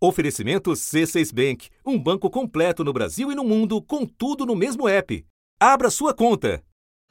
Oferecimento C6 Bank, um banco completo no Brasil e no mundo, com tudo no mesmo app. Abra sua conta.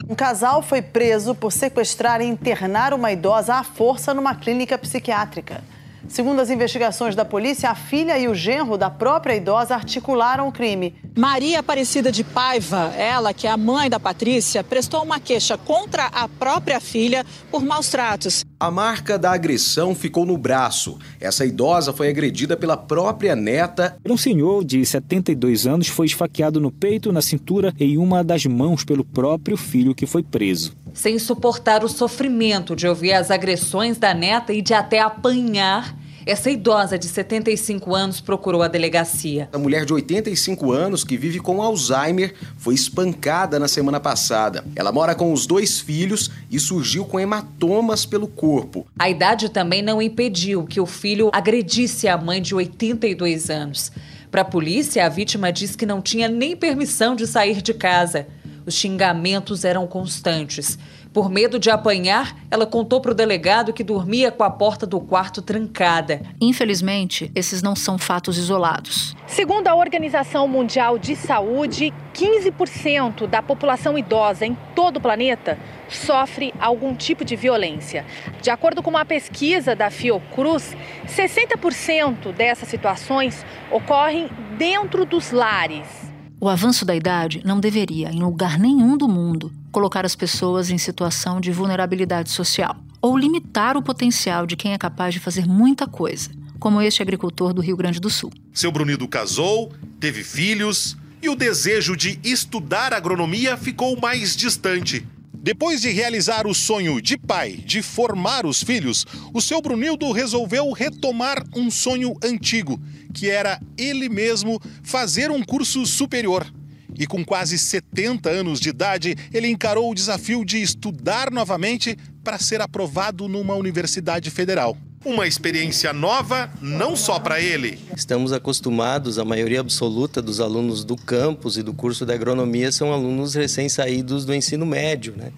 Um casal foi preso por sequestrar e internar uma idosa à força numa clínica psiquiátrica. Segundo as investigações da polícia, a filha e o genro da própria idosa articularam o crime. Maria Aparecida de Paiva, ela que é a mãe da Patrícia, prestou uma queixa contra a própria filha por maus tratos. A marca da agressão ficou no braço. Essa idosa foi agredida pela própria neta. Um senhor de 72 anos foi esfaqueado no peito, na cintura e em uma das mãos pelo próprio filho que foi preso. Sem suportar o sofrimento de ouvir as agressões da neta e de até apanhar, essa idosa de 75 anos procurou a delegacia. A mulher de 85 anos, que vive com Alzheimer, foi espancada na semana passada. Ela mora com os dois filhos e surgiu com hematomas pelo corpo. A idade também não impediu que o filho agredisse a mãe de 82 anos. Para a polícia, a vítima diz que não tinha nem permissão de sair de casa. Os xingamentos eram constantes. Por medo de apanhar, ela contou para o delegado que dormia com a porta do quarto trancada. Infelizmente, esses não são fatos isolados. Segundo a Organização Mundial de Saúde, 15% da população idosa em todo o planeta sofre algum tipo de violência. De acordo com uma pesquisa da Fiocruz, 60% dessas situações ocorrem dentro dos lares. O avanço da idade não deveria, em lugar nenhum do mundo, colocar as pessoas em situação de vulnerabilidade social ou limitar o potencial de quem é capaz de fazer muita coisa, como este agricultor do Rio Grande do Sul. Seu Brunido casou, teve filhos e o desejo de estudar agronomia ficou mais distante. Depois de realizar o sonho de pai de formar os filhos, o seu Brunildo resolveu retomar um sonho antigo, que era ele mesmo fazer um curso superior. E com quase 70 anos de idade, ele encarou o desafio de estudar novamente para ser aprovado numa universidade federal. Uma experiência nova, não só para ele. Estamos acostumados, a maioria absoluta dos alunos do campus e do curso de agronomia são alunos recém-saídos do ensino médio, né?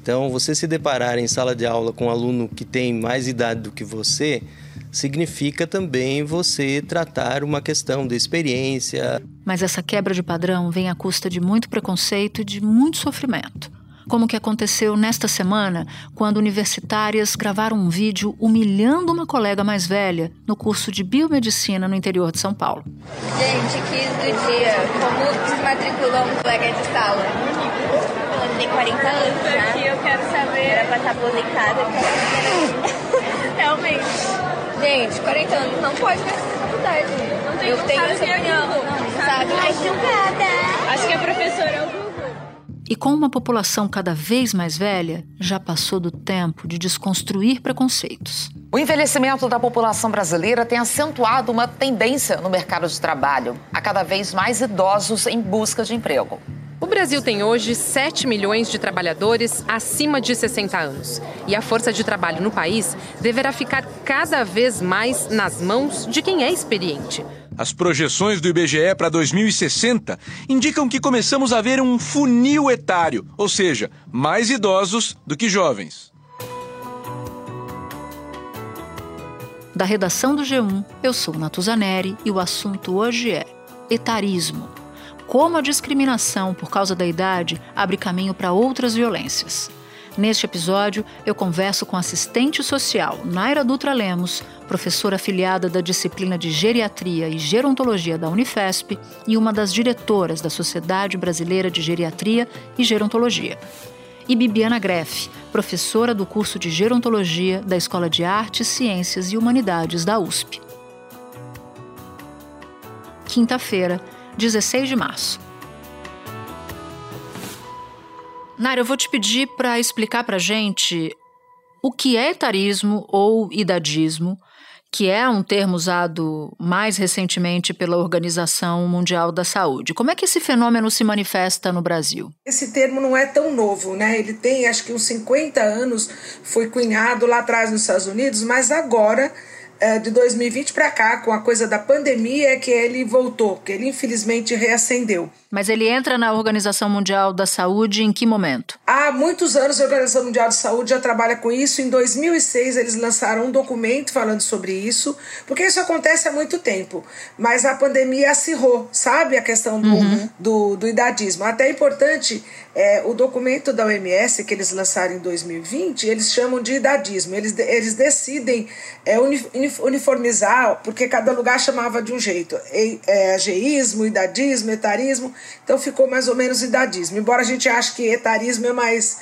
Então, você se deparar em sala de aula com um aluno que tem mais idade do que você, significa também você tratar uma questão de experiência. Mas essa quebra de padrão vem à custa de muito preconceito e de muito sofrimento como que aconteceu nesta semana, quando universitárias gravaram um vídeo humilhando uma colega mais velha no curso de biomedicina no interior de São Paulo. Gente, quis do dia, como desmatriculou um colega de sala? Ela tem 40 anos já. Aqui eu quero saber. Era pra estar aposentada. Realmente. Gente, 40 anos não pode mais fazer faculdade. Não tem, eu tenho essa opinião. Não, sabe? Ai, julgada. Acho que a professora é o e com uma população cada vez mais velha, já passou do tempo de desconstruir preconceitos. O envelhecimento da população brasileira tem acentuado uma tendência no mercado de trabalho. Há cada vez mais idosos em busca de emprego. O Brasil tem hoje 7 milhões de trabalhadores acima de 60 anos. E a força de trabalho no país deverá ficar cada vez mais nas mãos de quem é experiente. As projeções do IBGE para 2060 indicam que começamos a ver um funil etário, ou seja, mais idosos do que jovens. Da redação do G1, eu sou Natuzaneri e o assunto hoje é etarismo. Como a discriminação por causa da idade abre caminho para outras violências. Neste episódio, eu converso com assistente social Naira Dutra Lemos, professora afiliada da disciplina de Geriatria e Gerontologia da Unifesp e uma das diretoras da Sociedade Brasileira de Geriatria e Gerontologia. E Bibiana Greff, professora do curso de Gerontologia da Escola de Artes, Ciências e Humanidades da USP. Quinta-feira, 16 de março. Naira, eu vou te pedir para explicar para gente o que é etarismo ou idadismo, que é um termo usado mais recentemente pela Organização Mundial da Saúde. Como é que esse fenômeno se manifesta no Brasil? Esse termo não é tão novo, né? Ele tem acho que uns 50 anos, foi cunhado lá atrás nos Estados Unidos, mas agora é, de 2020 para cá, com a coisa da pandemia, é que ele voltou, que ele infelizmente reacendeu. Mas ele entra na Organização Mundial da Saúde em que momento? Há muitos anos a Organização Mundial de Saúde já trabalha com isso. Em 2006 eles lançaram um documento falando sobre isso, porque isso acontece há muito tempo. Mas a pandemia acirrou, sabe, a questão do, uhum. do, do, idadismo. Até é importante, é, o documento da OMS que eles lançaram em 2020, eles chamam de idadismo. Eles, eles decidem é, uniformizar, porque cada lugar chamava de um jeito. É, ageísmo, idadismo, etarismo. Então ficou mais ou menos idadismo. Embora a gente ache que etarismo é mais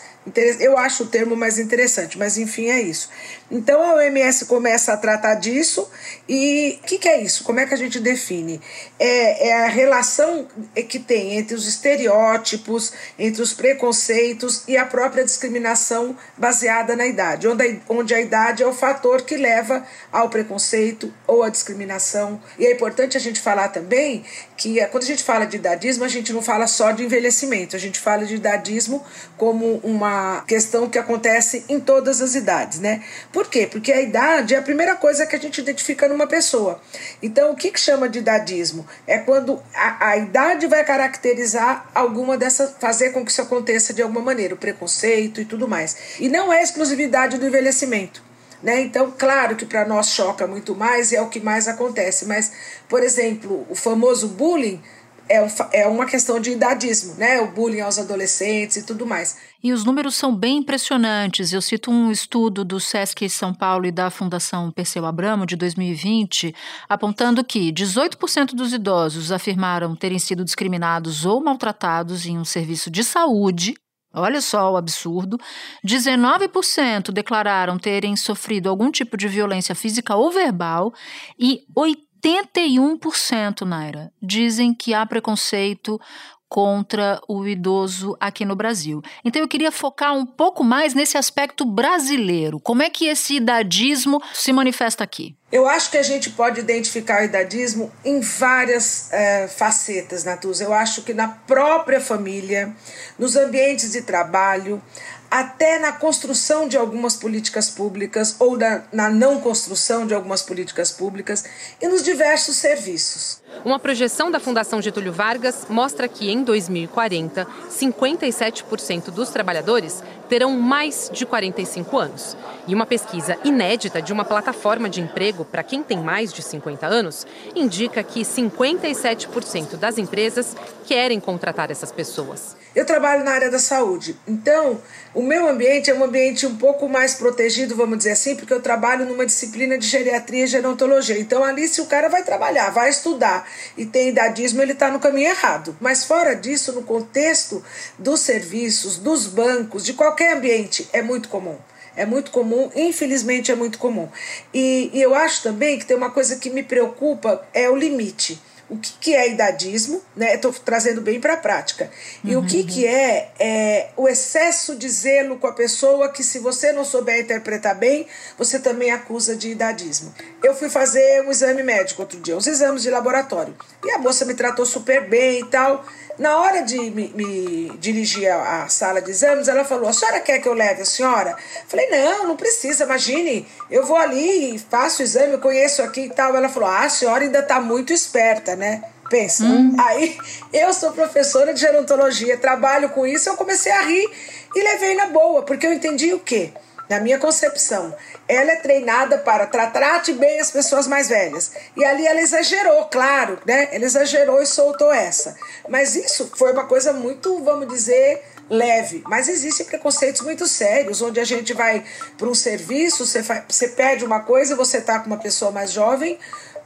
eu acho o termo mais interessante, mas enfim, é isso. Então a OMS começa a tratar disso e o que, que, é isso? Como é que a gente define? É, é, a relação que tem entre os estereótipos, entre os preconceitos e a própria discriminação baseada na idade, onde a, onde a idade é o fator que leva ao preconceito ou à discriminação. E é importante a gente falar também que quando a gente fala de idadismo, a gente não fala só de envelhecimento, a gente fala de idadismo como uma questão que acontece em todas as idades, né? Por quê? Porque a idade é a primeira coisa que a gente identifica numa pessoa. Então, o que, que chama de idadismo? É quando a, a idade vai caracterizar alguma dessas, fazer com que isso aconteça de alguma maneira, o preconceito e tudo mais. E não é exclusividade do envelhecimento. Né? Então, claro que para nós choca muito mais e é o que mais acontece, mas, por exemplo, o famoso bullying é, é uma questão de idadismo, né? O bullying aos adolescentes e tudo mais. E os números são bem impressionantes. Eu cito um estudo do SESC São Paulo e da Fundação Perseu Abramo, de 2020, apontando que 18% dos idosos afirmaram terem sido discriminados ou maltratados em um serviço de saúde. Olha só o absurdo. 19% declararam terem sofrido algum tipo de violência física ou verbal e 81%, Naira, dizem que há preconceito contra o idoso aqui no Brasil. Então eu queria focar um pouco mais nesse aspecto brasileiro. Como é que esse idadismo se manifesta aqui? Eu acho que a gente pode identificar o idadismo em várias é, facetas, Natuza. Eu acho que na própria família, nos ambientes de trabalho, até na construção de algumas políticas públicas ou na, na não construção de algumas políticas públicas e nos diversos serviços. Uma projeção da Fundação Getúlio Vargas mostra que em 2040, 57% dos trabalhadores terão mais de 45 anos. E uma pesquisa inédita de uma plataforma de emprego para quem tem mais de 50 anos indica que 57% das empresas querem contratar essas pessoas. Eu trabalho na área da saúde, então o meu ambiente é um ambiente um pouco mais protegido, vamos dizer assim, porque eu trabalho numa disciplina de geriatria e gerontologia. Então ali, se o cara vai trabalhar, vai estudar e tem idadismo, ele está no caminho errado. Mas fora disso, no contexto dos serviços, dos bancos, de qualquer ambiente, é muito comum. É muito comum, infelizmente é muito comum. E, e eu acho também que tem uma coisa que me preocupa, é o limite o que, que é idadismo, né? Estou trazendo bem para a prática. E uhum. o que, que é, é o excesso de zelo com a pessoa que, se você não souber interpretar bem, você também acusa de idadismo. Eu fui fazer um exame médico outro dia, uns exames de laboratório. E a moça me tratou super bem e tal. Na hora de me, me dirigir à, sala de exames, ela falou: A senhora quer que eu leve a senhora? Falei: Não, não precisa, imagine. Eu vou ali e faço o exame, conheço aqui e tal. Ela falou: Ah, a senhora ainda está muito esperta, né? Pensa. Hum. Aí eu sou professora de gerontologia, trabalho com isso, eu comecei a rir e levei na boa, porque eu entendi o quê? Na minha concepção, ela é treinada para tratar bem as pessoas mais velhas. E ali ela exagerou, claro, né? Ela exagerou e soltou essa. Mas isso foi uma coisa muito, vamos dizer, leve. Mas existem preconceitos muito sérios, onde a gente vai para um serviço, você, faz, você pede uma coisa você está com uma pessoa mais jovem,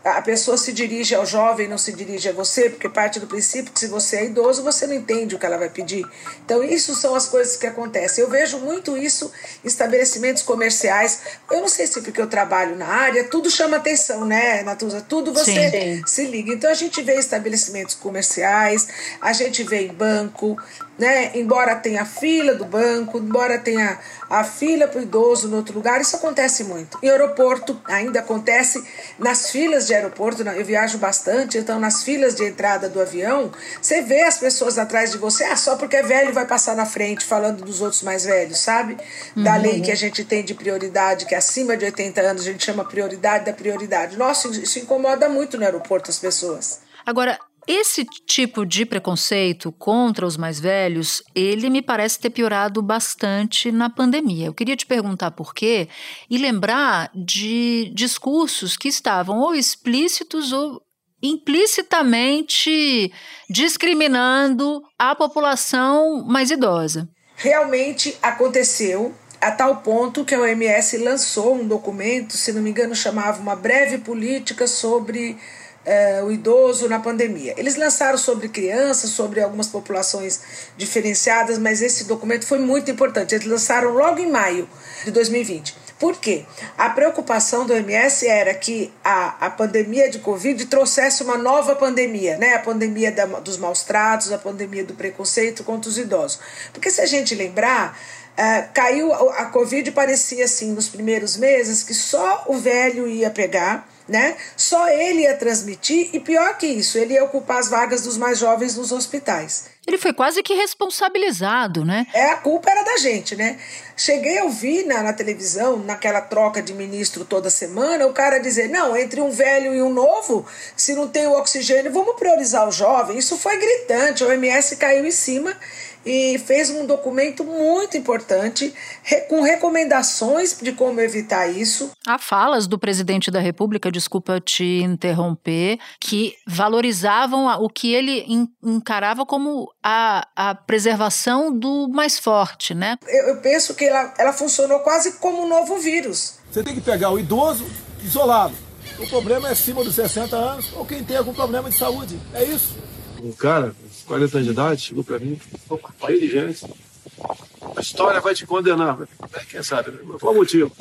a pessoa se dirige ao jovem, não se dirige a você, porque parte do princípio que se você é idoso, você não entende o que ela vai pedir. Então, isso são as coisas que acontecem. Eu vejo muito isso em estabelecimentos comerciais. Eu não sei se porque eu trabalho na área, tudo chama atenção, né, Natuza? Tudo você Sim. se liga. Então, a gente vê estabelecimentos comerciais, a gente vê em banco, né? Embora tenha a fila do banco, embora tenha a fila para o idoso no outro lugar, isso acontece muito. Em aeroporto ainda acontece, nas filas de aeroporto, eu viajo bastante, então nas filas de entrada do avião, você vê as pessoas atrás de você, ah, só porque é velho vai passar na frente falando dos outros mais velhos, sabe? Da uhum. lei que a gente tem de prioridade, que acima de 80 anos a gente chama prioridade da prioridade. Nossa, isso incomoda muito no aeroporto as pessoas. Agora, Esse tipo de preconceito contra os mais velhos, ele me parece ter piorado bastante na pandemia. Eu queria te perguntar por quê e lembrar de discursos que estavam ou explícitos ou implicitamente discriminando a população mais idosa. Realmente aconteceu a tal ponto que a OMS lançou um documento, se não me engano, chamava uma breve política sobre uh, o idoso na pandemia. Eles lançaram sobre crianças, sobre algumas populações diferenciadas, mas esse documento foi muito importante. Eles lançaram logo em maio de 2020. Por quê? A preocupação do OMS era que a, a pandemia de Covid trouxesse uma nova pandemia, né? A pandemia da, dos maus tratos, a pandemia do preconceito contra os idosos. Porque se a gente lembrar, Uh, caiu a Covid parecia assim nos primeiros meses que só o velho ia pegar, né? Só ele ia transmitir e pior que isso, ele ia ocupar as vagas dos mais jovens nos hospitais. Ele foi quase que responsabilizado, né? É, a culpa era da gente, né? Cheguei a ouvir na, na televisão, naquela troca de ministro toda semana, o cara dizer: não, entre um velho e um novo, se não tem o oxigênio, vamos priorizar o jovem. Isso foi gritante, o OMS caiu em cima e fez um documento muito importante com recomendações de como evitar isso. Há falas do presidente da República, desculpa te interromper, que valorizavam o que ele encarava como a, a preservação do mais forte, né? Eu, eu penso que ela, ela funcionou quase como um novo vírus. Você tem que pegar o idoso isolado. O problema é acima dos 60 anos ou quem tem algum problema de saúde. É isso. Um cara 40 anos de idade, chegou para mim, cheio de gente. A história vai te condenar. Quem sabe? Qual o motivo?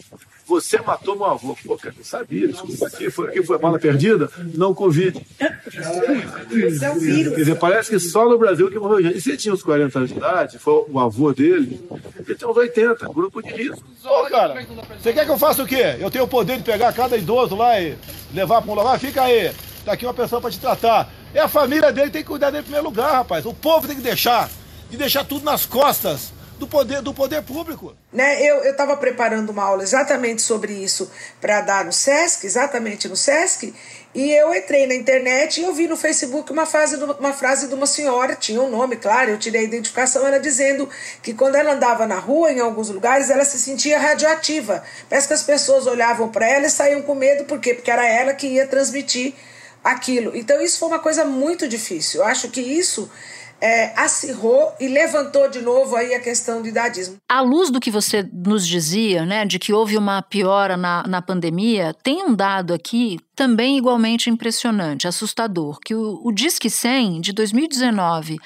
Você matou meu avô. Pô, cara, eu sabia. Desculpa, aqui foi, aqui foi bala perdida? Não Covid. Isso é um vírus. Quer dizer, parece que só no Brasil que morreu gente. E se tinha uns 40 anos de idade, foi o avô dele, ele tem uns 80, grupo de risco. Ô, cara, você quer que eu faça o quê? Eu tenho o poder de pegar cada idoso lá e levar para um lugar? Fica aí. Tá aqui uma pessoa para te tratar. É a família dele tem que cuidar dele em primeiro lugar, rapaz. O povo tem que deixar. E deixar tudo nas costas do poder do poder público. Né, eu estava preparando uma aula exatamente sobre isso para dar no SESC, exatamente no SESC, e eu entrei na internet e eu vi no Facebook uma frase, uma frase de uma senhora, tinha um nome, claro, eu tirei a identificação, ela dizendo que quando ela andava na rua, em alguns lugares, ela se sentia radioativa. Parece que as pessoas olhavam para ela e saíam com medo, por quê? Porque era ela que ia transmitir aquilo. Então, isso foi uma coisa muito difícil. Eu acho que isso é, acirrou e levantou de novo aí a questão do idadismo. À luz do que você nos dizia, né, de que houve uma piora na, na pandemia, tem um dado aqui também igualmente impressionante, assustador, que o, o Disque 100 de 2019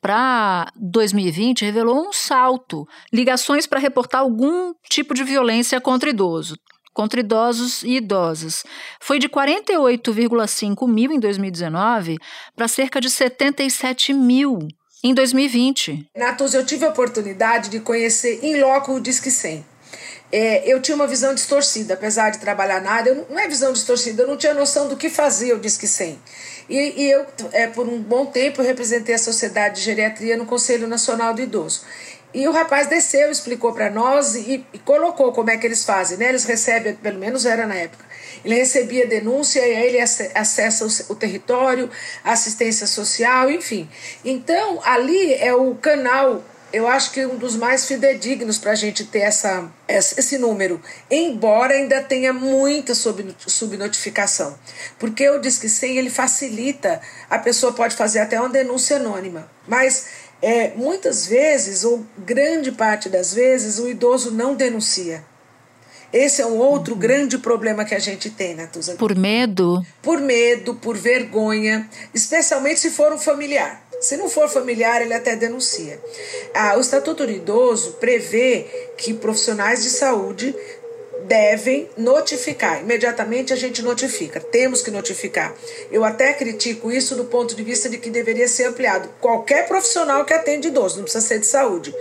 para 2020 revelou um salto, ligações para reportar algum tipo de violência contra idoso contra idosos e idosas. Foi de 48,5 mil em 2019 para cerca de 77 mil em 2020. Natus, eu tive a oportunidade de conhecer em loco o Disque 100. É, eu tinha uma visão distorcida, apesar de trabalhar na área, eu, não é visão distorcida, eu não tinha noção do que fazia o Disque 100. E, e eu, é, por um bom tempo, representei a Sociedade de Geriatria no Conselho Nacional do Idoso. E o rapaz desceu, explicou para nós e, e, colocou como é que eles fazem, né? Eles recebem, pelo menos era na época, ele recebia denúncia e aí ele acessa o, o território, assistência social, enfim. Então, ali é o canal, eu acho que um dos mais fidedignos para a gente ter essa, esse número, embora ainda tenha muita subnotificação. Porque o Disque 100 ele facilita, a pessoa pode fazer até uma denúncia anônima, mas é, muitas vezes, ou grande parte das vezes, o idoso não denuncia. Esse é um outro uhum. grande problema que a gente tem, Natuza. Por medo? Por medo, por vergonha, especialmente se for um familiar. Se não for familiar, ele até denuncia. Ah, o Estatuto do Idoso prevê que profissionais de saúde devem notificar. Imediatamente a gente notifica, temos que notificar. Eu até critico isso do ponto de vista de que deveria ser ampliado. Qualquer profissional que atende idoso, não precisa ser de saúde.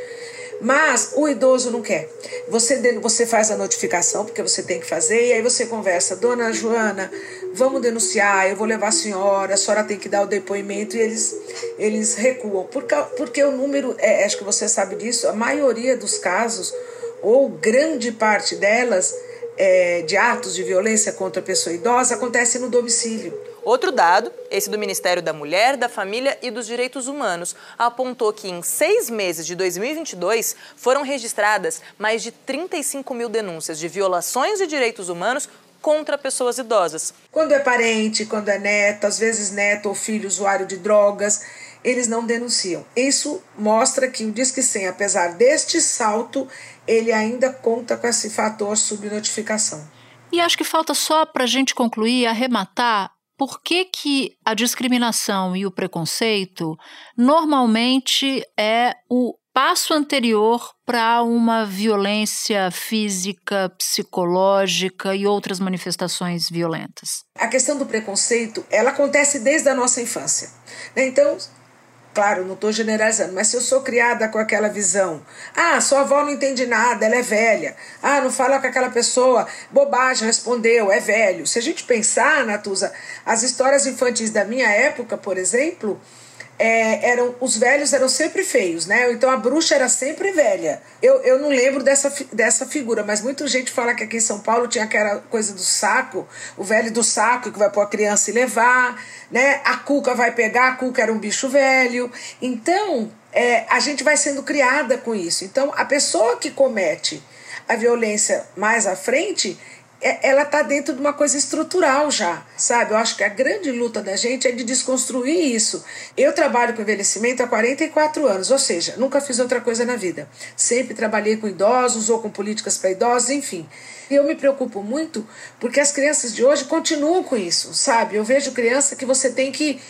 Mas o idoso não quer. Você, você faz a notificação, porque você tem que fazer, e aí você conversa, dona Joana, vamos denunciar, eu vou levar a senhora, a senhora tem que dar o depoimento, e eles, eles recuam. Porque, porque o número, é, acho que você sabe disso, a maioria dos casos ou grande parte delas, é, de atos de violência contra a pessoa idosa, acontece no domicílio. Outro dado, esse do Ministério da Mulher, da Família e dos Direitos Humanos, apontou que em seis meses de 2022 foram registradas mais de 35 mil denúncias de violações de direitos humanos contra pessoas idosas. Quando é parente, quando é neto, às vezes neto ou filho usuário de drogas, eles não denunciam. Isso mostra que o Disque 100, apesar deste salto, ele ainda conta com esse fator subnotificação. E acho que falta só para a gente concluir, arrematar por que, que a discriminação e o preconceito normalmente é o passo anterior para uma violência física, psicológica e outras manifestações violentas? A questão do preconceito, ela acontece desde a nossa infância. Né? Então, Claro, não estou generalizando, mas se eu sou criada com aquela visão, ah, sua avó não entende nada, ela é velha, ah, não fala com aquela pessoa, bobagem, respondeu, é velho. Se a gente pensar, Natuza, as histórias infantis da minha época, por exemplo, é, eram os velhos eram sempre feios, né? Então a bruxa era sempre velha. Eu, eu não lembro dessa, dessa figura, mas muita gente fala que aqui em São Paulo tinha aquela coisa do saco, o velho do saco que vai pôr a criança e levar, né? A cuca vai pegar, a cuca era um bicho velho. Então é, a gente vai sendo criada com isso. Então a pessoa que comete a violência mais à frente ela está dentro de uma coisa estrutural já, sabe? Eu acho que a grande luta da gente é de desconstruir isso. Eu trabalho com envelhecimento há 44 anos, ou seja, nunca fiz outra coisa na vida. Sempre trabalhei com idosos ou com políticas para idosos, enfim. E eu me preocupo muito porque as crianças de hoje continuam com isso, sabe? Eu vejo criança que você tem que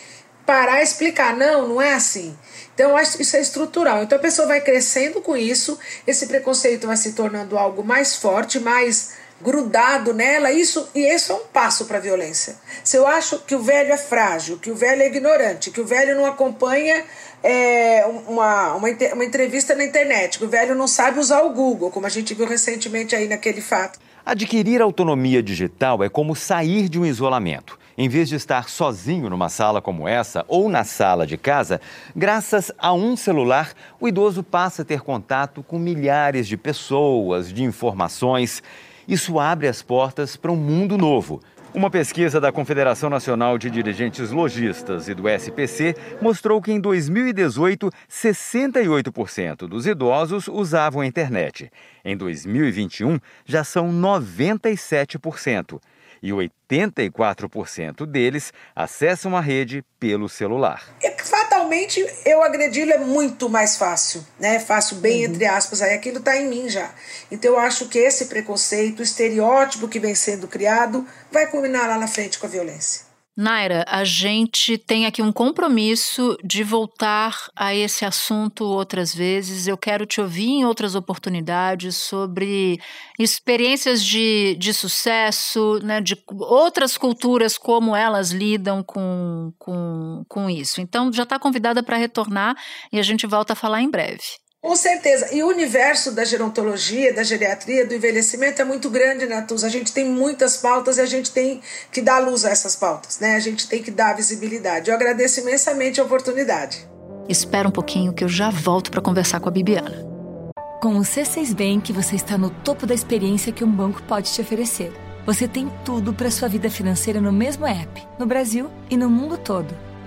parar e explicar, não, não é assim. Então, isso é estrutural. Então, a pessoa vai crescendo com isso, esse preconceito vai se tornando algo mais forte, mais grudado nela, isso e esse é um passo para a violência. Se eu acho que o velho é frágil, que o velho é ignorante, que o velho não acompanha é, uma, uma, uma entrevista na internet, que o velho não sabe usar o Google, como a gente viu recentemente aí naquele fato. Adquirir autonomia digital é como sair de um isolamento. Em vez de estar sozinho numa sala como essa ou na sala de casa, graças a um celular, o idoso passa a ter contato com milhares de pessoas, de informações. Isso abre as portas para um mundo novo. Uma pesquisa da Confederação Nacional de Dirigentes Logistas e do SPC mostrou que em 2018, 68% dos idosos usavam a internet. Em 2021, já são 97% e 84% deles acessam a rede pelo celular. É fatalmente, eu agredi-lo é muito mais fácil, né? Fácil, bem uhum. entre aspas, aí aquilo está em mim já. Então eu acho que esse preconceito, o estereótipo que vem sendo criado, vai culminar lá na frente com a violência. Naira, a gente tem aqui um compromisso de voltar a esse assunto outras vezes. Eu quero te ouvir em outras oportunidades sobre experiências de, de sucesso, né, de outras culturas, como elas lidam com, com, com isso. Então, já está convidada para retornar e a gente volta a falar em breve. Com certeza. E o universo da gerontologia, da geriatria, do envelhecimento é muito grande, Natus. A gente tem muitas pautas e a gente tem que dar luz a essas pautas, né? A gente tem que dar visibilidade. Eu agradeço imensamente a oportunidade. Espera um pouquinho que eu já volto para conversar com a Bibiana. Com o C6 Bank, você está no topo da experiência que um banco pode te oferecer. Você tem tudo para sua vida financeira no mesmo app, no Brasil e no mundo todo.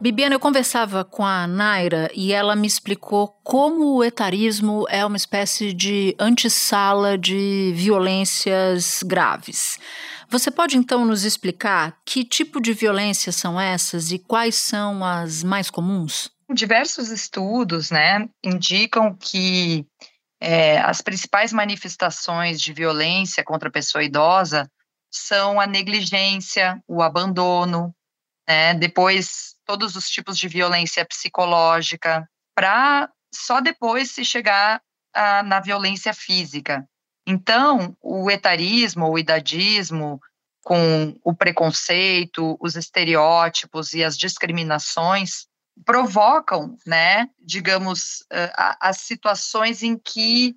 Bibiana, eu conversava com a Naira e ela me explicou como o etarismo é uma espécie de antessala de violências graves. Você pode então nos explicar que tipo de violências são essas e quais são as mais comuns? Diversos estudos né, indicam que é, as principais manifestações de violência contra a pessoa idosa são a negligência, o abandono, né, depois todos os tipos de violência psicológica, para só depois se chegar a, na violência física. Então, o etarismo, o idadismo, com o preconceito, os estereótipos e as discriminações, provocam, né, digamos, as situações em que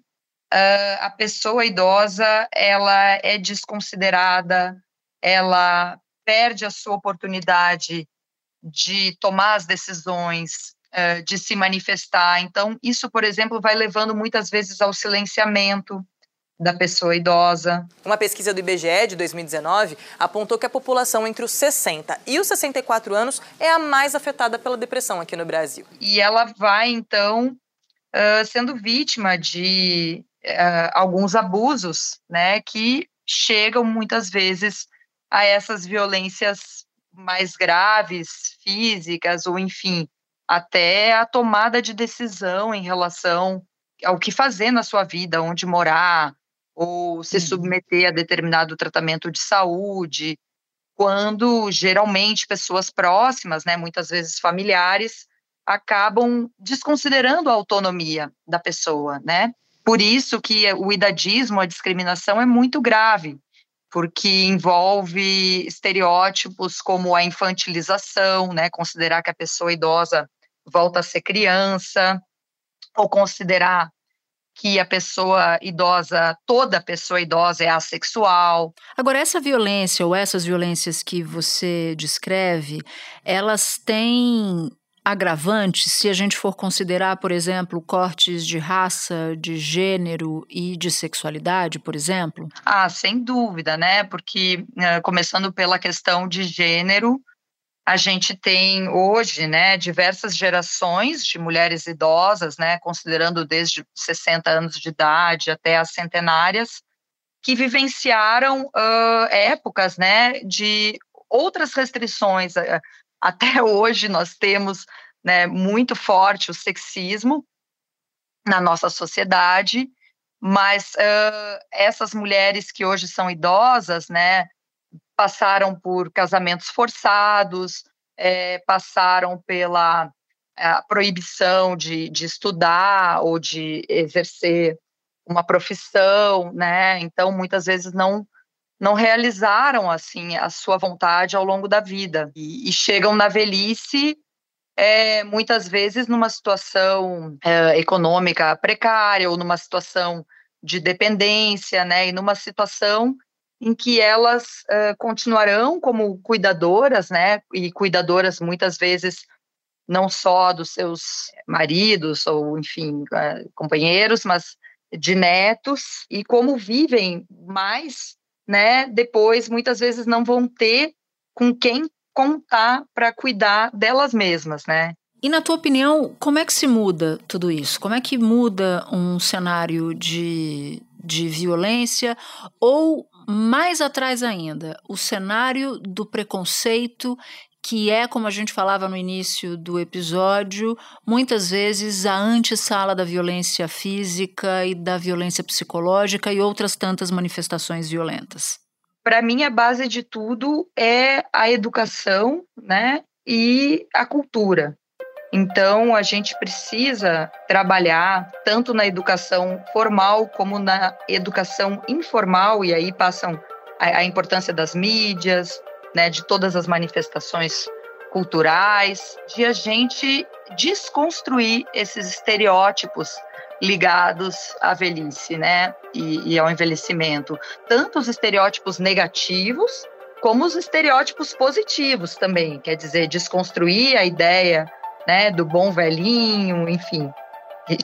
uh, a pessoa idosa ela é desconsiderada, ela perde a sua oportunidade de tomar as decisões, uh, de se manifestar. Então, isso, por exemplo, vai levando muitas vezes ao silenciamento, da pessoa idosa. Uma pesquisa do IBGE de 2019 apontou que a população entre os 60 e os 64 anos é a mais afetada pela depressão aqui no Brasil. E ela vai, então, uh, sendo vítima de uh, alguns abusos, né, que chegam muitas vezes a essas violências mais graves, físicas, ou enfim, até a tomada de decisão em relação ao que fazer na sua vida, onde morar, ou se uhum. submeter a determinado tratamento de saúde, quando geralmente pessoas próximas, né, muitas vezes familiares, acabam desconsiderando a autonomia da pessoa, né? Por isso que o idadismo, a discriminação é muito grave, porque envolve estereótipos como a infantilização, né, considerar que a pessoa idosa volta a ser criança, ou considerar que a pessoa idosa, toda pessoa idosa é assexual. Agora, essa violência ou essas violências que você descreve, elas têm agravantes se a gente for considerar, por exemplo, cortes de raça, de gênero e de sexualidade, por exemplo? Ah, sem dúvida, né? Porque, eh, começando pela questão de gênero, a gente tem hoje, né, diversas gerações de mulheres idosas, né, considerando desde 60 anos de idade até as centenárias, que vivenciaram uh, épocas, né, de outras restrições. Até hoje nós temos, né, muito forte o sexismo na nossa sociedade, mas uh, essas mulheres que hoje são idosas, né, passaram por casamentos forçados, é, passaram pela proibição de, de estudar ou de exercer uma profissão, né? Então, muitas vezes não não realizaram assim a sua vontade ao longo da vida e, e chegam na velhice é, muitas vezes numa situação é, econômica precária ou numa situação de dependência, né? E numa situação em que elas uh, continuarão como cuidadoras, né? E cuidadoras muitas vezes não só dos seus maridos ou, enfim, uh, companheiros, mas de netos e como vivem mais, né? Depois muitas vezes não vão ter com quem contar para cuidar delas mesmas, né? E na tua opinião, como é que se muda tudo isso? Como é que muda um cenário de, de violência ou mais atrás ainda, o cenário do preconceito que é, como a gente falava no início do episódio, muitas vezes a antessala da violência física e da violência psicológica e outras tantas manifestações violentas. Para mim, a base de tudo é a educação né, e a cultura. Então, a gente precisa trabalhar tanto na educação formal como na educação informal, e aí passam a, a importância das mídias, né, de todas as manifestações culturais, de a gente desconstruir esses estereótipos ligados à velhice, né, e, e ao envelhecimento, tanto os estereótipos negativos como os estereótipos positivos também, quer dizer, desconstruir a ideia né, do bom velhinho, enfim,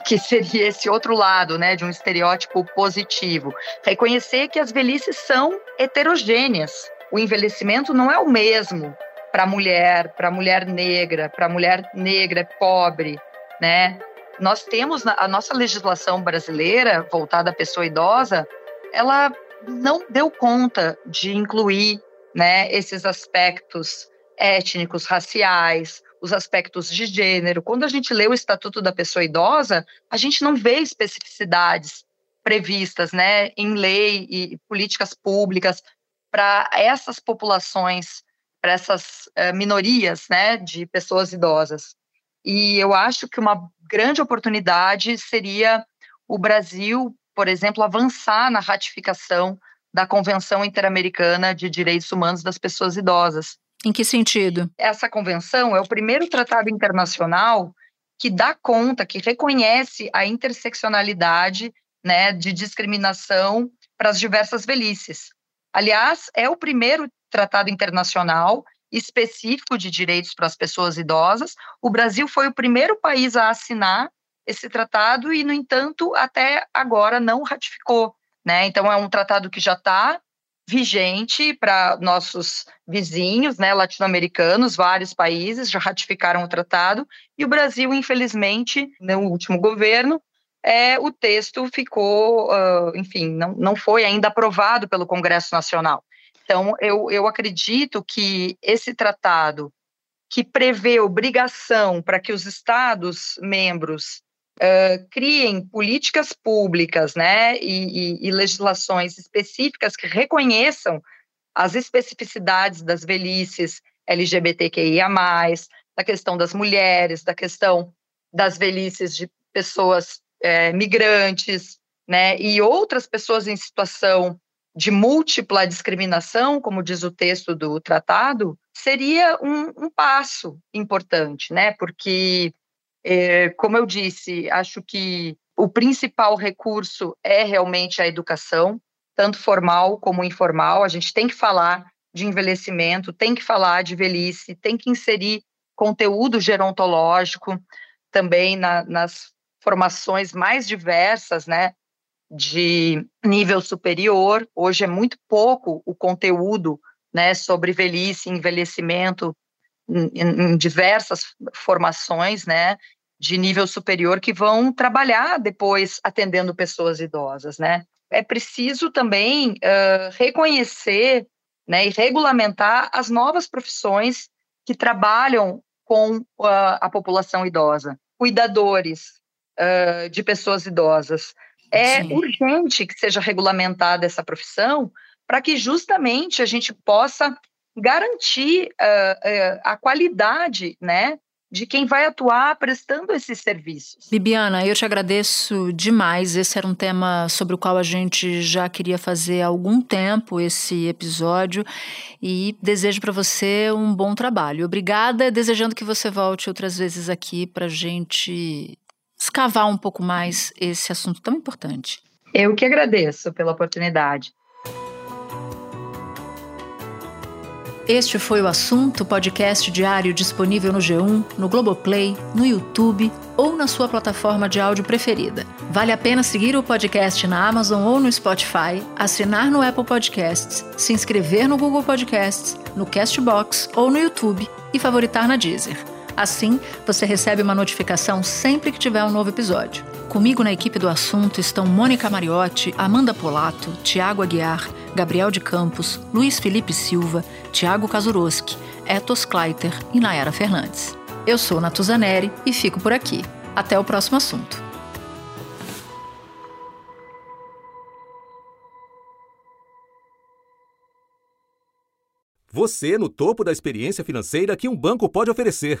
que seria esse outro lado, né, de um estereótipo positivo. Reconhecer que as velhices são heterogêneas. O envelhecimento não é o mesmo para mulher, para mulher negra, para mulher negra pobre, né? Nós temos a nossa legislação brasileira voltada à pessoa idosa, ela não deu conta de incluir, né, esses aspectos étnicos, raciais, os aspectos de gênero. Quando a gente lê o Estatuto da Pessoa Idosa, a gente não vê especificidades previstas né, em lei e políticas públicas para essas populações, para essas uh, minorias né, de pessoas idosas. E eu acho que uma grande oportunidade seria o Brasil, por exemplo, avançar na ratificação da Convenção Interamericana de Direitos Humanos das Pessoas Idosas, em que sentido? Essa convenção é o primeiro tratado internacional que dá conta, que reconhece a interseccionalidade né, de discriminação para as diversas velhices. Aliás, é o primeiro tratado internacional específico de direitos para as pessoas idosas. O Brasil foi o primeiro país a assinar esse tratado e, no entanto, até agora não ratificou. Né? Então, é um tratado que já está vigente para nossos vizinhos né, latino-americanos, vários países já ratificaram o tratado, e o Brasil, infelizmente, no último governo, é, o texto ficou, uh, enfim, não, não foi ainda aprovado pelo Congresso Nacional. Então, eu, eu acredito que esse tratado, que prevê obrigação para que os Estados membros uh, criem políticas públicas né, e, e, e legislações específicas que reconheçam as especificidades das velhices LGBTQIA, da questão das mulheres, da questão das velhices de pessoas é, migrantes, né, e outras pessoas em situação de múltipla discriminação, como diz o texto do tratado, seria um, um passo importante, né, porque, é, como eu disse, acho que o principal recurso é realmente a educação, tanto formal como informal. A gente tem que falar de envelhecimento, tem que falar de velhice, tem que inserir conteúdo gerontológico também na, nas formações mais diversas, né, de nível superior. Hoje é muito pouco o conteúdo, né, sobre velhice envelhecimento em, em diversas formações, né, de nível superior que vão trabalhar depois atendendo pessoas idosas, né. É preciso também uh, reconhecer, né, e regulamentar as novas profissões que trabalham com uh, a população idosa, cuidadores, uh, de pessoas idosas. É Sim. urgente que seja regulamentada essa profissão para que justamente a gente possa garantir uh, uh, a qualidade, né, de quem vai atuar prestando esses serviços. Bibiana, eu te agradeço demais. Esse era um tema sobre o qual a gente já queria fazer há algum tempo esse episódio e desejo para você um bom trabalho. Obrigada, desejando que você volte outras vezes aqui para a gente escavar um pouco mais esse assunto tão importante. Eu que agradeço pela oportunidade. Este foi o assunto podcast diário disponível no G1, no Globoplay, no YouTube ou na sua plataforma de áudio preferida. Vale a pena seguir o podcast na Amazon ou no Spotify, assinar no Apple Podcasts, se inscrever no Google Podcasts, no Castbox ou no YouTube e favoritar na Deezer. Assim, você recebe uma notificação sempre que tiver um novo episódio. Comigo na equipe do assunto estão Mônica Mariotti, Amanda Polato, Tiago Aguiar, Gabriel de Campos, Luiz Felipe Silva, Tiago Kazuroski, Etos Kleiter e Nayara Fernandes. Eu sou Natuzaneri e fico por aqui. Até o próximo assunto. Você no topo da experiência financeira que um banco pode oferecer.